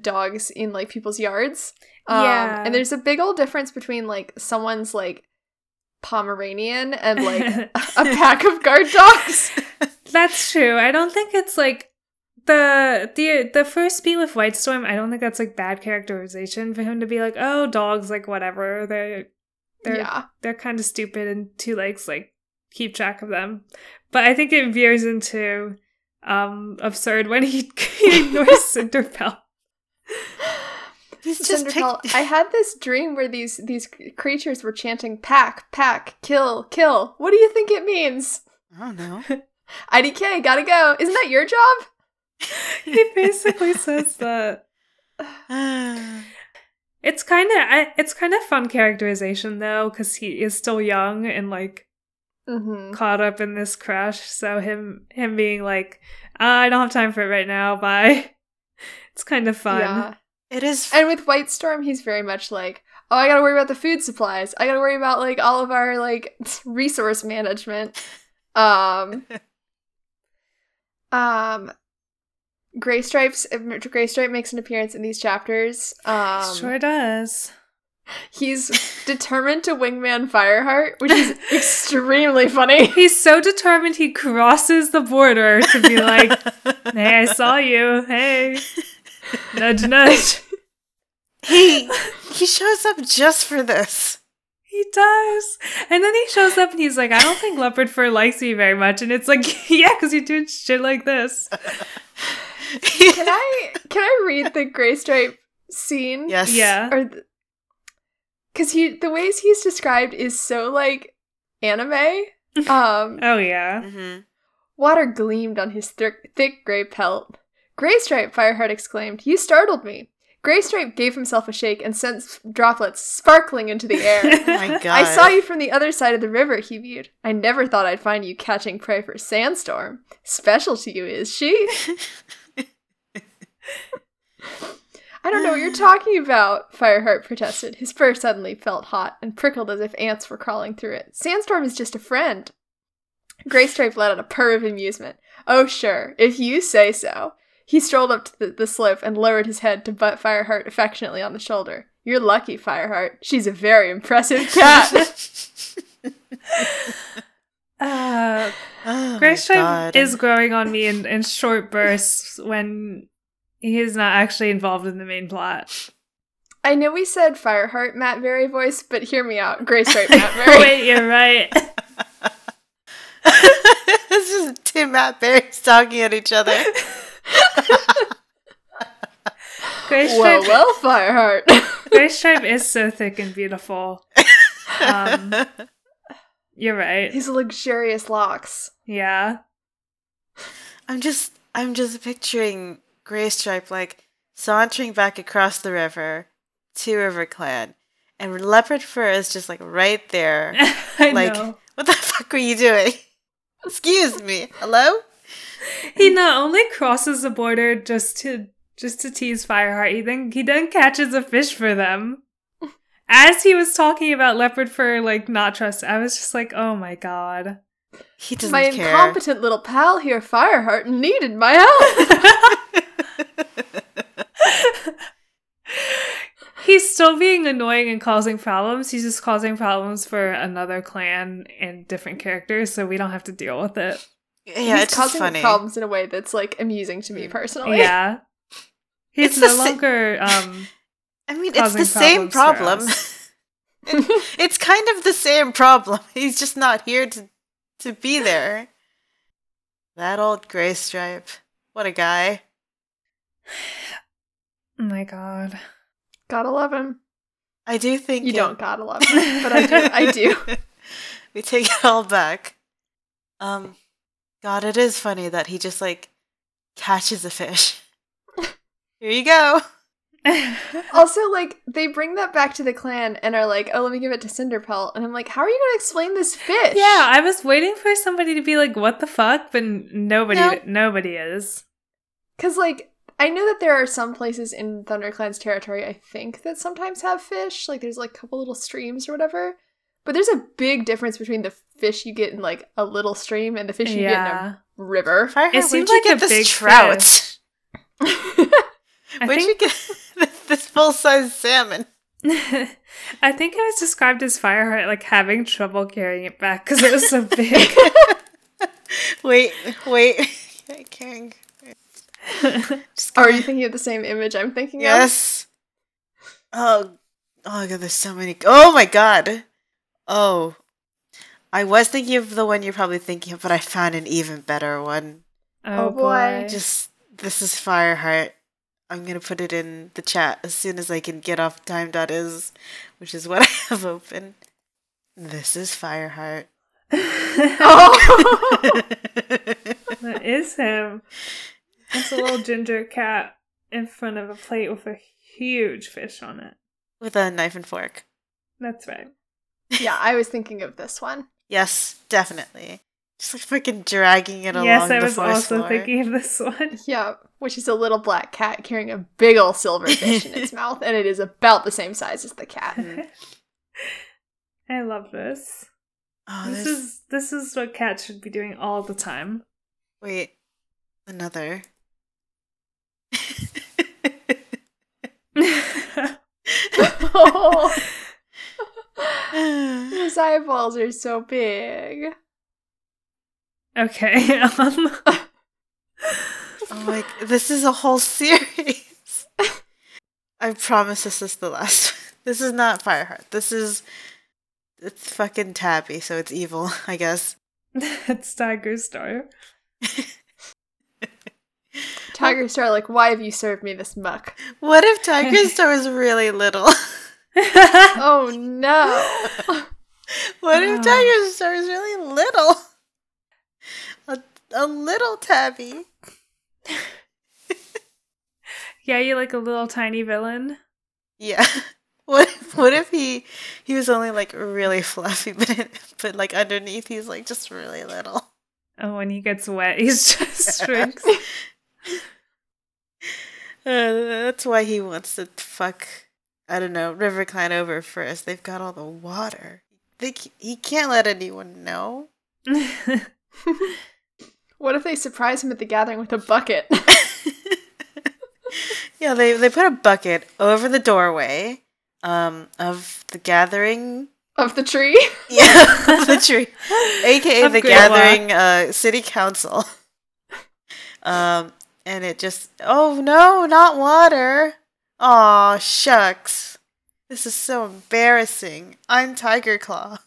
dogs in like people's yards. Um, Yeah. and there's a big old difference between like someone's like Pomeranian and like a pack of guard dogs. That's true. I don't think it's like the the the first beat with White Storm. I don't think that's like bad characterization for him to be like, oh, dogs, like whatever. They're they're yeah. they're kind of stupid and two legs like keep track of them. But I think it veers into um absurd when he, he ignores Cinderpelt. He's just Cinderpelt, pick- I had this dream where these these creatures were chanting pack, pack, kill, kill. What do you think it means? I don't know. IDK, gotta go. Isn't that your job? he basically says that. It's kind of it's kind of fun characterization though cuz he is still young and like Mm-hmm. caught up in this crash. So him him being like, "Ah, I don't have time for it right now. Bye. It's kind of fun. Yeah. It is And with White Storm, he's very much like, oh, I gotta worry about the food supplies. I gotta worry about like all of our like resource management. Um, um, Gray Stripes. Gray Stripe makes an appearance in these chapters. Um, sure does. He's determined to wingman Fireheart, which is extremely funny. He's so determined he crosses the border to be like, "Hey, I saw you. Hey, nudge, nudge." he he shows up just for this. He does. And then he shows up and he's like, I don't think leopard fur likes me very much. And it's like, yeah, because you're doing shit like this. Can I can I read the Gray Stripe scene? yes. Yeah. or because he the ways he's described is so like anime um Oh, yeah. Mm-hmm. water gleamed on his thick, thick gray pelt graystripe fireheart exclaimed you startled me graystripe gave himself a shake and sent droplets sparkling into the air Oh my god. I saw you from the other side of the river, he mewed. I never thought I'd find you catching prey for Sandstorm. Special to you, is she? I don't know what you're talking about, Fireheart protested. His fur suddenly felt hot and prickled as if ants were crawling through it. Sandstorm is just a friend. Graystripe let out a purr of amusement. Oh, sure, if you say so. He strolled up to the, the slope and lowered his head to butt Fireheart affectionately on the shoulder. You're lucky, Fireheart. She's a very impressive cat. Uh, Oh my Graystripe is growing on me in, in short bursts when he is not actually involved in the main plot. I know we said Fireheart Matt Berry voice, but hear me out. Graystripe Matt Berry. Wait, you're right. this is two Matt Berries talking at each other. Grace Well, Stripe, well, Fireheart. Graystripe is so thick and beautiful. Um, you're right. His luxurious locks. Yeah. I'm just I'm just picturing Graystripe like sauntering back across the river to River Clan. And Leopard Fur is just like right there. I like know. what the fuck were you doing? Excuse me. Hello? He not only crosses the border just to just to tease Fireheart, he then he then catches a fish for them. As he was talking about leopard fur, like not trust, I was just like, oh my god. He doesn't my care. incompetent little pal here, Fireheart, needed my help. He's still being annoying and causing problems. He's just causing problems for another clan and different characters, so we don't have to deal with it. Yeah, He's it's causing funny. problems in a way that's like amusing to me personally. Yeah. He's It's the no sa- longer um I mean, it's the same problem. for us. it's kind of the same problem. He's just not here to to be there. That old gray stripe. What a guy. Oh my god. Gotta love him. I do think You it- don't gotta love him, but I do. I do. we take it all back. Um, God, it is funny that he just like catches a fish. Here you go. Also, like they bring that back to the clan and are like, "Oh, let me give it to Cinderpelt," and I'm like, "How are you gonna explain this fish?" Yeah, I was waiting for somebody to be like, "What the fuck?" But nobody, No. nobody is. Because, like, I know that there are some places in ThunderClan's territory, I think, that sometimes have fish. Like, there's, like, a couple little streams or whatever. But there's a big difference between the fish you get in, like, a little stream and the fish you get in a river. Fireheart, it where'd seems you like get a this big trout? Where'd think you get this full size salmon? I think it was described as Fireheart like having trouble carrying it back because it was so big. wait, wait. Carrying. Are you thinking of the same image I'm thinking of? Yes. Oh, oh my god, there's so many. Oh my god. Oh. I was thinking of the one you're probably thinking of, but I found an even better one. oh, Oh, boy. boy! Just, this is Fireheart. I'm gonna put it in the chat as soon as I can get off time.is, which is what I have open. This is Fireheart. Oh! that is him. It's a little ginger cat in front of a plate with a huge fish on it. With a knife and fork. That's right. yeah, I was thinking of this one. Yes, definitely. Just like freaking dragging it along the case. yes, I the was forest also floor. thinking of this one. Yeah, which is a little black cat carrying a big old silver fish in its mouth, and it is about the same size as the cat. I love this. Oh, this this is this is what cats should be doing all the time. Wait, another. oh, his eyeballs are so big. okay. Um, oh my! This is a whole series. I promise this is the last. one. This is not Fireheart. This is it's fucking Tabby, so it's evil, I guess. it's Tiger Star. Tiger Star, like, why have you served me this muck? What if Tiger Star was really little? Oh no! What if. Tiger Star is really little? A, a little Tabby. yeah, you like a little tiny villain. Yeah. What if, what if he he was only like really fluffy, but but like underneath he's like just really little. Oh, when he gets wet, he's just shrinks. Uh, that's why he wants to fuck. I don't know, River Clan over first. They've got all the water. They c- he can't let anyone know. what if they surprise him at the gathering with a bucket? yeah, they they put a bucket over the doorway um of the gathering of the tree? Yeah, of the tree, aka Of the gathering uh, city council. Um, and it just oh no, not water. Aw, shucks. This is so embarrassing. I'm Tiger Claw.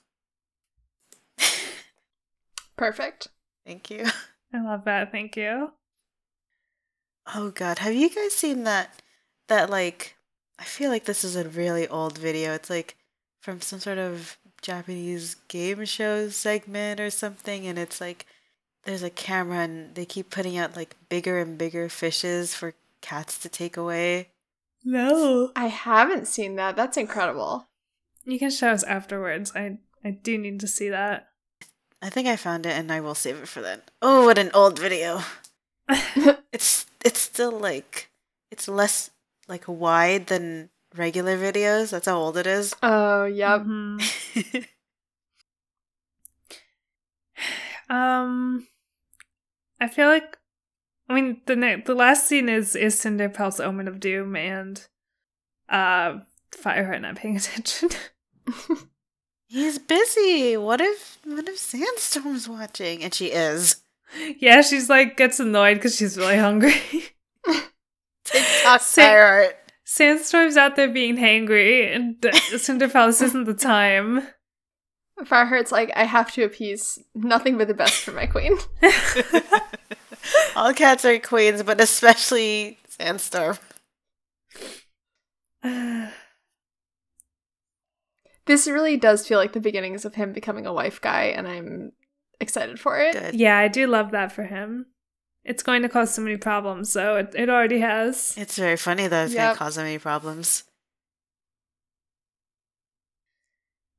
Perfect. Thank you. I love that. Thank you. Oh god, have you guys seen that that like I feel like this is a really old video. It's like from some sort of Japanese game show segment or something and it's like there's a camera and they keep putting out like bigger and bigger fishes for cats to take away. No. I haven't seen that. That's incredible. You can show us afterwards. I I do need to see that. I think I found it and I will save it for then. Oh, what an old video. It's it's still like it's less like wide than regular videos. That's how old it is. Oh, yep. Mhm. Um, I feel like, I mean, the ne- the last scene is is Cinderpelt's Omen of Doom and uh Fireheart not paying attention. He's busy. What if what if Sandstorm's watching? And she is. yeah, she's like gets annoyed because she's really hungry. Take Talk Sa- Fireheart. Sandstorm's out there being hangry, and Cinderpelt, this isn't the time. Fireheart's like, I have to appease nothing but the best for my queen. All cats are queens, but especially Sandstorm. This really does feel like the beginnings of him becoming a wife guy, and I'm excited for it. Good. yeah, I do love that for him. It's going to cause so many problems, so it, it already has. It's very funny that it's going to cause so many problems.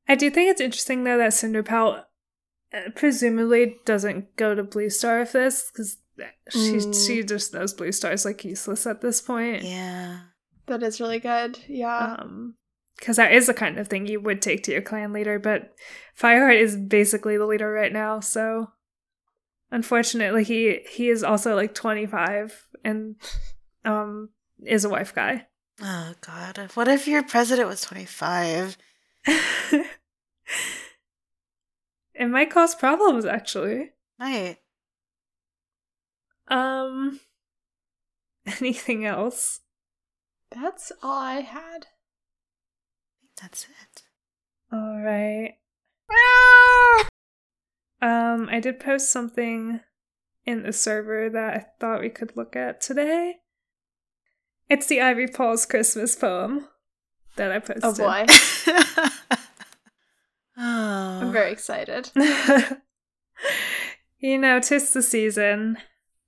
I do think it's interesting though that Cinderpelt uh, presumably doesn't go to Blue Star with this because she Mm. she just knows Blue Star's like useless at this point. Yeah. That is really good. Yeah. Um, because that is the kind of thing you would take to your clan leader, but Fireheart is basically the leader right now, so unfortunately he he is also like twenty five and um is a wife guy. Oh, God. What if your president was 25? it might cause problems actually. Right. Um anything else? That's all I had. That's it. All right. Um I did post something in the server that I thought we could look at today. It's the Ivypaw's Christmas poem that I posted. Oh boy. oh. I'm very excited. you know, tis the season.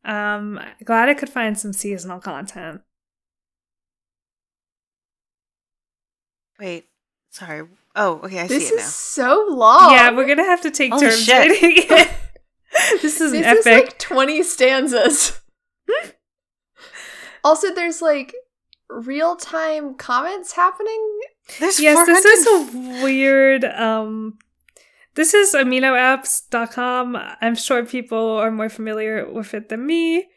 Um, glad I could find some seasonal content. Wait. Sorry. Oh, okay. I this see it is now. so long. yeah, we're gonna have to take Holy turns shit. reading it. this is this an is like 20 stanzas. also, there's like real time comments happening. There's yes, this is a weird. Um, this is aminoapps.com. I'm sure people are more familiar with it than me,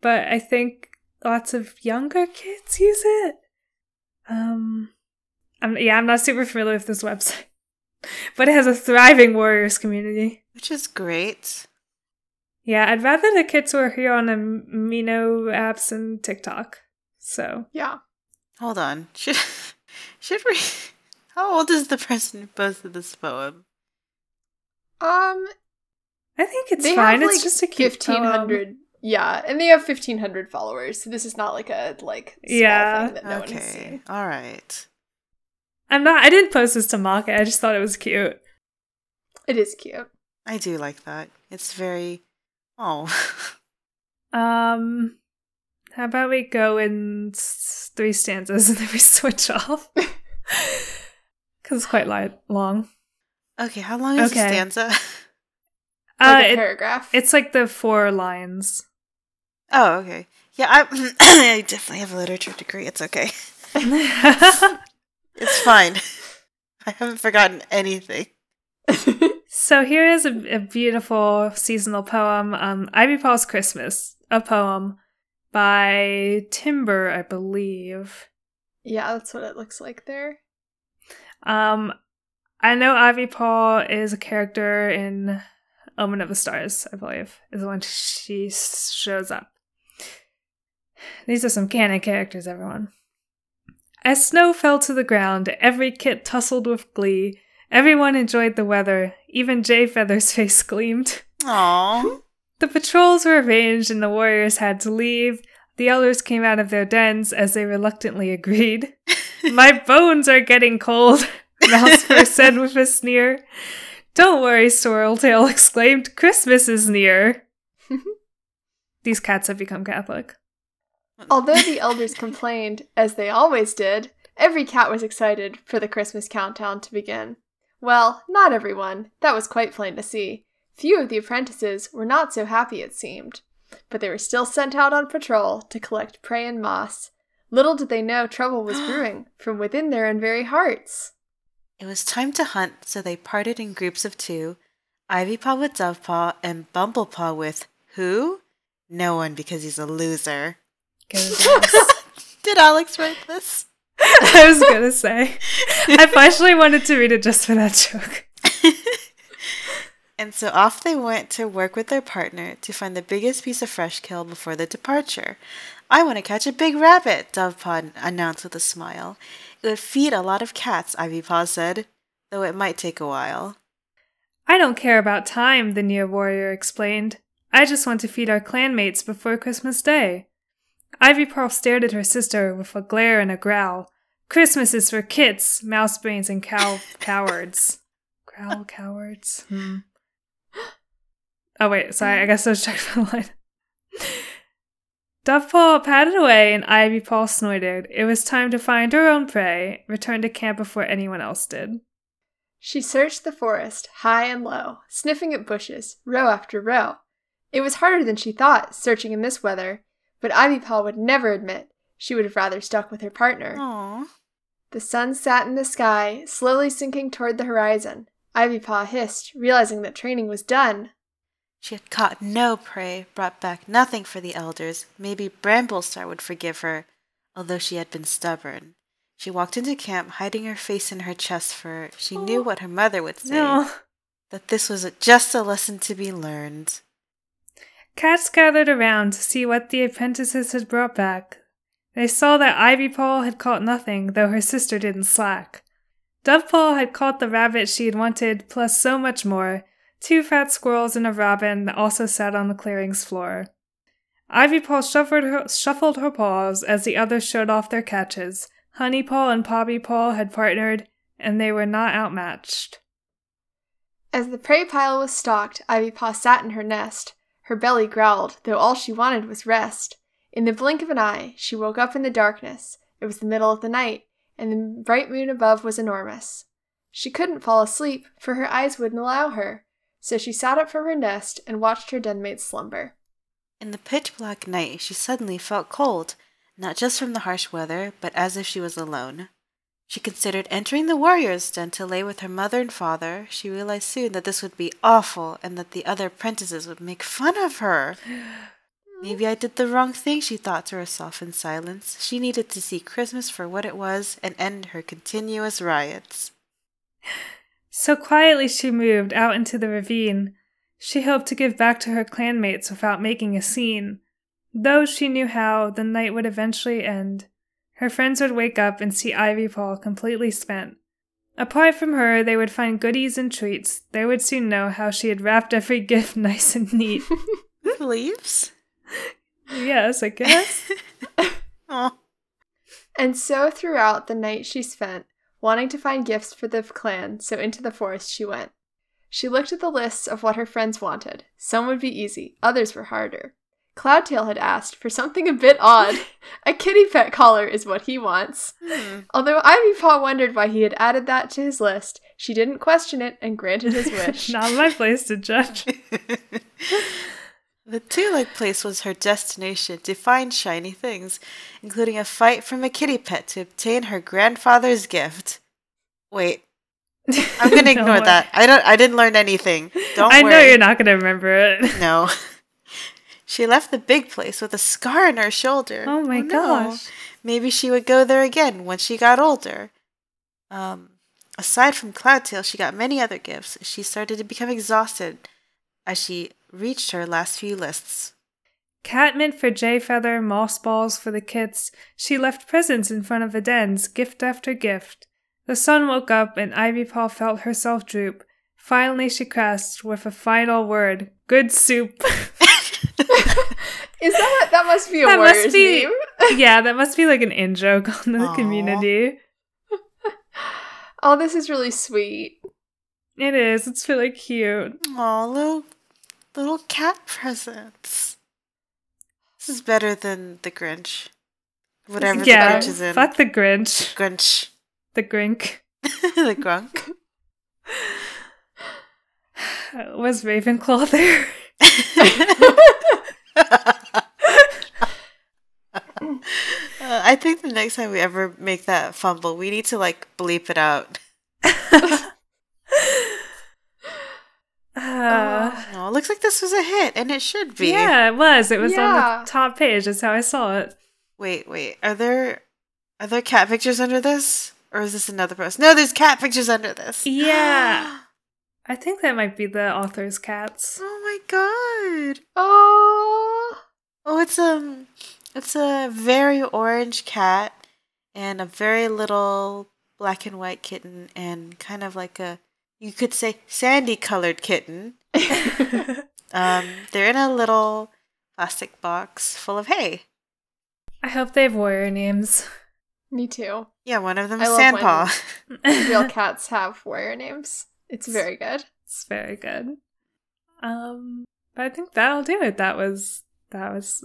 but I think lots of younger kids use it. Um, I'm, yeah, I'm not super familiar with this website, but it has a thriving Warriors community. Which is great. Yeah, I'd rather the kids were here on Amino apps and TikTok. So Yeah. Hold on. Should should we? How old is the person who posted this poem? Um, I think it's fine. have it's just a cute poem. 1500. Yeah, and they have 1500 followers. So this is not like a like small Yeah. thing that no one has okay. seen. All right. I'm not. I didn't post this to mock it. I just thought it was cute. It is cute. I do like that. It's very. Oh. Um, how about we go in three stanzas and then we switch off? Because it's quite li- long. Okay. How long is Okay. the stanza? Uh, Like a it- paragraph. it's like the four lines. Oh, okay. Yeah, I, I definitely have a literature degree. It's okay. It's fine. I haven't forgotten anything. so here is a, a beautiful seasonal poem. Um, Ivypaw's Christmas, a poem by Timber, I believe. yeah, that's what it looks like there. Um, I know Ivypaw is a character in Omen of the Stars, I believe, is when she shows up. These are some canon characters, everyone. As snow fell to the ground, every kit tussled with glee. Everyone enjoyed the weather. Even Jay Feather's face gleamed. Aww. The patrols were arranged and the warriors had to leave. The elders came out of their dens as they reluctantly agreed. My bones are getting cold, Mousefur said with a sneer. Don't worry, Sorreltail exclaimed. Christmas is near. These cats have become Catholic. Although the elders complained, as they always did, every cat was excited for the Christmas countdown to begin. Well, not everyone. That was quite plain to see. Few of the apprentices were not so happy, it seemed. But they were still sent out on patrol to collect prey and moss. Little did they know trouble was brewing from within their own very hearts. It was time to hunt, so they parted in groups of two Ivypaw with Dovepaw and Bumblepaw with who? No one because he's a loser. Did Alex write this? I was gonna say. I partially wanted to read it just for that joke. And so off they went to work with their partner to find the biggest piece of fresh kill before the departure. I want to catch a big rabbit, Dovepaw announced with a smile. Feed a lot of cats, Ivypaw said, though it might take a while. I don't care about time, the near warrior explained. I just want to feed our clanmates before Christmas Day. Ivy Ivypaw stared at her sister with a glare and a growl. Christmas is for kits, mousebrains, and cow cowards. Growl cowards. Hmm. Oh wait, sorry. I guess I was checking the line. Dovepaw padded away and Ivy Ivypaw snorted. It was time to find her own prey, return to camp before anyone else did. She searched the forest, high and low, sniffing at bushes, row after row. It was harder than she thought, searching in this weather, but Ivy Ivypaw would never admit she would have rather stuck with her partner. Aww. The sun sat in the sky, slowly sinking toward the horizon. Ivypaw hissed, realizing that training was done. She had caught no prey, brought back nothing for the elders. Maybe Bramblestar would forgive her, although she had been stubborn. She walked into camp, hiding her face in her chest, for she knew what her mother would say No. that this was just a lesson to be learned. Cats gathered around to see what the apprentices had brought back. They saw that Ivy Ivypaw had caught nothing, though her sister didn't slack. Dove Dovepaw had caught the rabbit she had wanted, plus so much more two fat squirrels and a robin also sat on the clearing's floor. Ivypaw shuffled her, shuffled her paws as the others showed off their catches. Honeypaw and Poppypaw had partnered, and they were not outmatched. As the prey pile was stocked, Ivypaw sat in her nest. Her belly growled, though all she wanted was rest. In the blink of an eye, she woke up in the darkness. It was the middle of the night, and the bright moon above was enormous. She couldn't fall asleep, for her eyes wouldn't allow her, so she sat up from her nest and watched her denmates slumber. In the pitch black night, she suddenly felt cold, not just from the harsh weather, but as if she was alone. She considered entering the warrior's den to lay with her mother and father. She realized soon that this would be awful and that the other apprentices would make fun of her. Maybe I did the wrong thing, she thought to herself in silence. She needed to see Christmas for what it was and end her continuous riots. So quietly she moved out into the ravine. She hoped to give back to her clanmates without making a scene. Though she knew how, the night would eventually end. Her friends would wake up and see Ivypaw completely spent. Apart from her, they would find goodies and treats. They would soon know how she had wrapped every gift nice and neat. Leaves? yes, I guess. And so throughout the night she spent, wanting to find gifts for the clan, so into the forest she went. She looked at the lists of what her friends wanted. Some would be easy, others were harder. Cloudtail had asked for something a bit odd. a kitty pet collar is what he wants. Hmm. Although Ivypaw wondered why he had added that to his list, she didn't question it and granted his wish. Not my place to judge. The two-leg place was her destination to find shiny things, including a fight from a kitty pet to obtain her grandfather's gift. Wait, I'm gonna ignore that. I don't. I didn't learn anything. Don't I worry. know you're not to remember it. No. She left the big place with a scar on her shoulder. Oh my no. gosh. Maybe she would go there again when she got older. Um, aside from Cloudtail, she got many other gifts. She started to become exhausted as she reached her last few lists. Cat Catmint for Jay Feather, moss balls for the kits. She left presents in front of the dens, gift after gift. The sun woke up and Ivy Ivypaw felt herself droop. Finally, she crashed with a final word good soup. Is that that must be a That must be- name? yeah, that must be like an in joke on the Aw. community. Oh, this is really sweet. It is. It's really cute. Aw, little, little cat presents. This is better than the Grinch. Whatever yeah, the Grinch is in. fuck the Grinch. Grinch. The Grink. the Grunk. Was Ravenclaw there? Uh, I think the next time we ever make that fumble, we need to like bleep it out. Uh, Oh, it looks like this was a hit, and it should be. yeah, it was. It was on the top page. That's how I saw it. Wait, wait. Are there are there cat pictures under this, or is this another post? No, there's cat pictures under this. Yeah. I think that might be the author's cats. oh my god. Oh, Oh, it's um, It's a very orange cat and a very little black and white kitten and kind of like a you could say sandy colored kitten. Um, they're in a little plastic box full of hay. I hope they have warrior names. Me too. Yeah, one of them is love Sandpaw. Real cats have warrior names. It's very good. It's very good. Um, but I think that'll do it. That was that was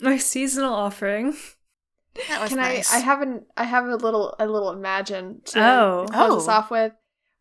my seasonal offering. That was Can nice. I? I haven't. I have a little. A little imagine to Oh. close us Oh. off with.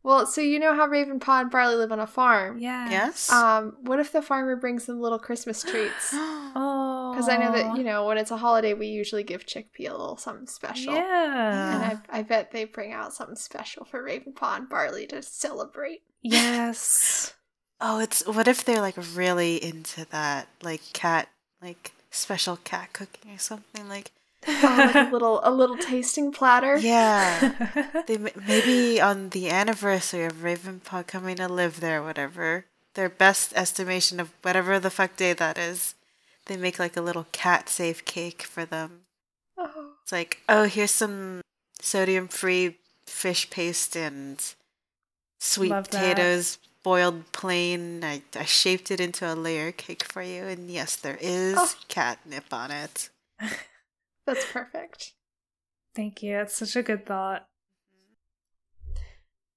Well, so you know how Ravenpaw and Barley live on a farm. Yeah. yes. Um, what if the farmer brings them little Christmas treats? Oh. Because I know that you know when it's a holiday, we usually give Chickpea a little something special. And Yeah. I, I bet they bring out something special for Ravenpaw and Barley to celebrate. Yes. oh, it's what if they're like really into that, like cat, like special cat cooking or something like. Oh, like a little a little tasting platter. Yeah. They maybe on the anniversary of Ravenpaw coming to live there, whatever their best estimation of whatever the fuck day that is, they make like a little cat safe cake for them. Oh, It's like, oh, here's some sodium free fish paste and sweet Love that. potatoes boiled plain. I, I shaped it into a layer cake for you, and yes, there is Oh. catnip on it. that's perfect. Thank you. It's such a good thought.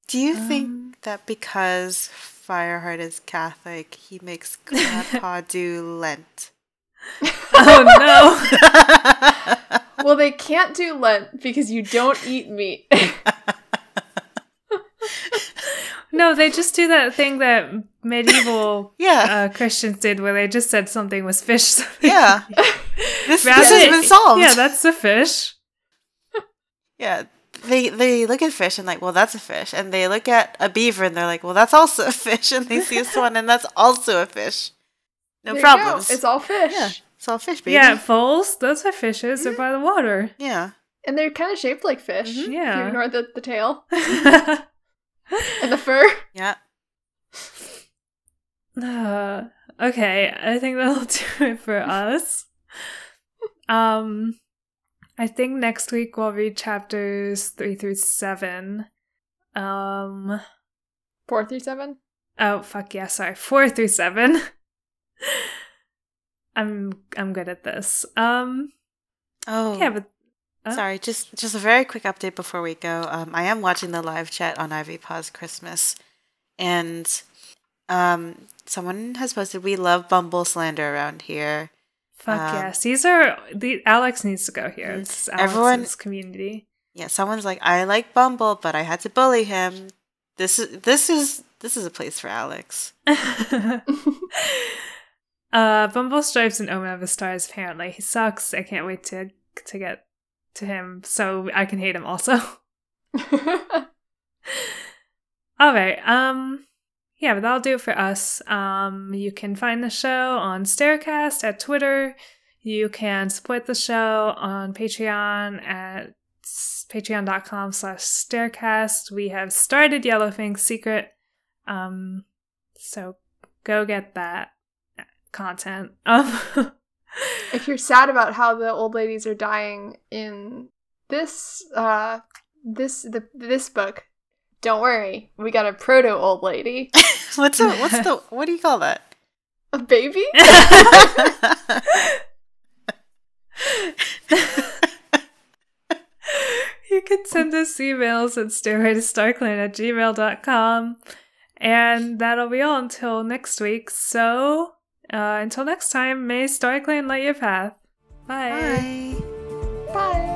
Do you Um, think that because Fireheart is Catholic, he makes Grandpa do Lent? Oh no. Well, they can't do Lent because you don't eat meat. no, they just do that thing that medieval yeah, uh, Christians did where they just said something was fish. yeah. This, Rather- this has been solved. Yeah, that's a fish. Yeah, they they look at fish and like, well, that's a fish, and they look at a beaver and they're like, well, that's also a fish, and they see a swan and that's also a fish. No There problems. It's all fish. yeah, it's all fish, baby. Yeah, foals. Those are fishes. They're by the water. yeah. And they're kind of shaped like fish. Mhm. If Yeah. you ignore the, the tail and the fur. Yeah. Uh, okay, I think that'll do it for us. Um, I think next week we'll read chapters three through seven. Um, Four through seven. oh fuck yeah, sorry, four through seven. I'm I'm good at this. Um, Oh, yeah, but uh, Sorry, just just a very quick update before we go. Um, I am watching the live chat on Ivypaw's Christmas, and um, someone has posted, "We love Bumble slander around here." fuck um, yes, these are the Alex needs to go here. It's Everyone- community. Yeah, someone's like, "I like Bumble, but I had to bully him." This is this is this is a place for Alex. uh, Bumble Stripes and Omen of the Stars. Apparently, he sucks. I can't wait to to get to him so I can hate him also. All right. Um. Yeah, but that'll do it for us. Um, you can find the show on Staircast at Twitter. You can support the show on Patreon at patreon.com slash staircast. We have started Yellowfang's Secret. Um, so go get that content. Um, if you're sad about how the old ladies are dying in this uh this the this book, don't worry. We got a proto old lady. what's the what's the what do you call that? A baby? you can send us emails at stairwaytostarclan at gmail.com. And that'll be all until next week. So, uh, until next time, may StarClan light your path. Bye. Bye. Bye.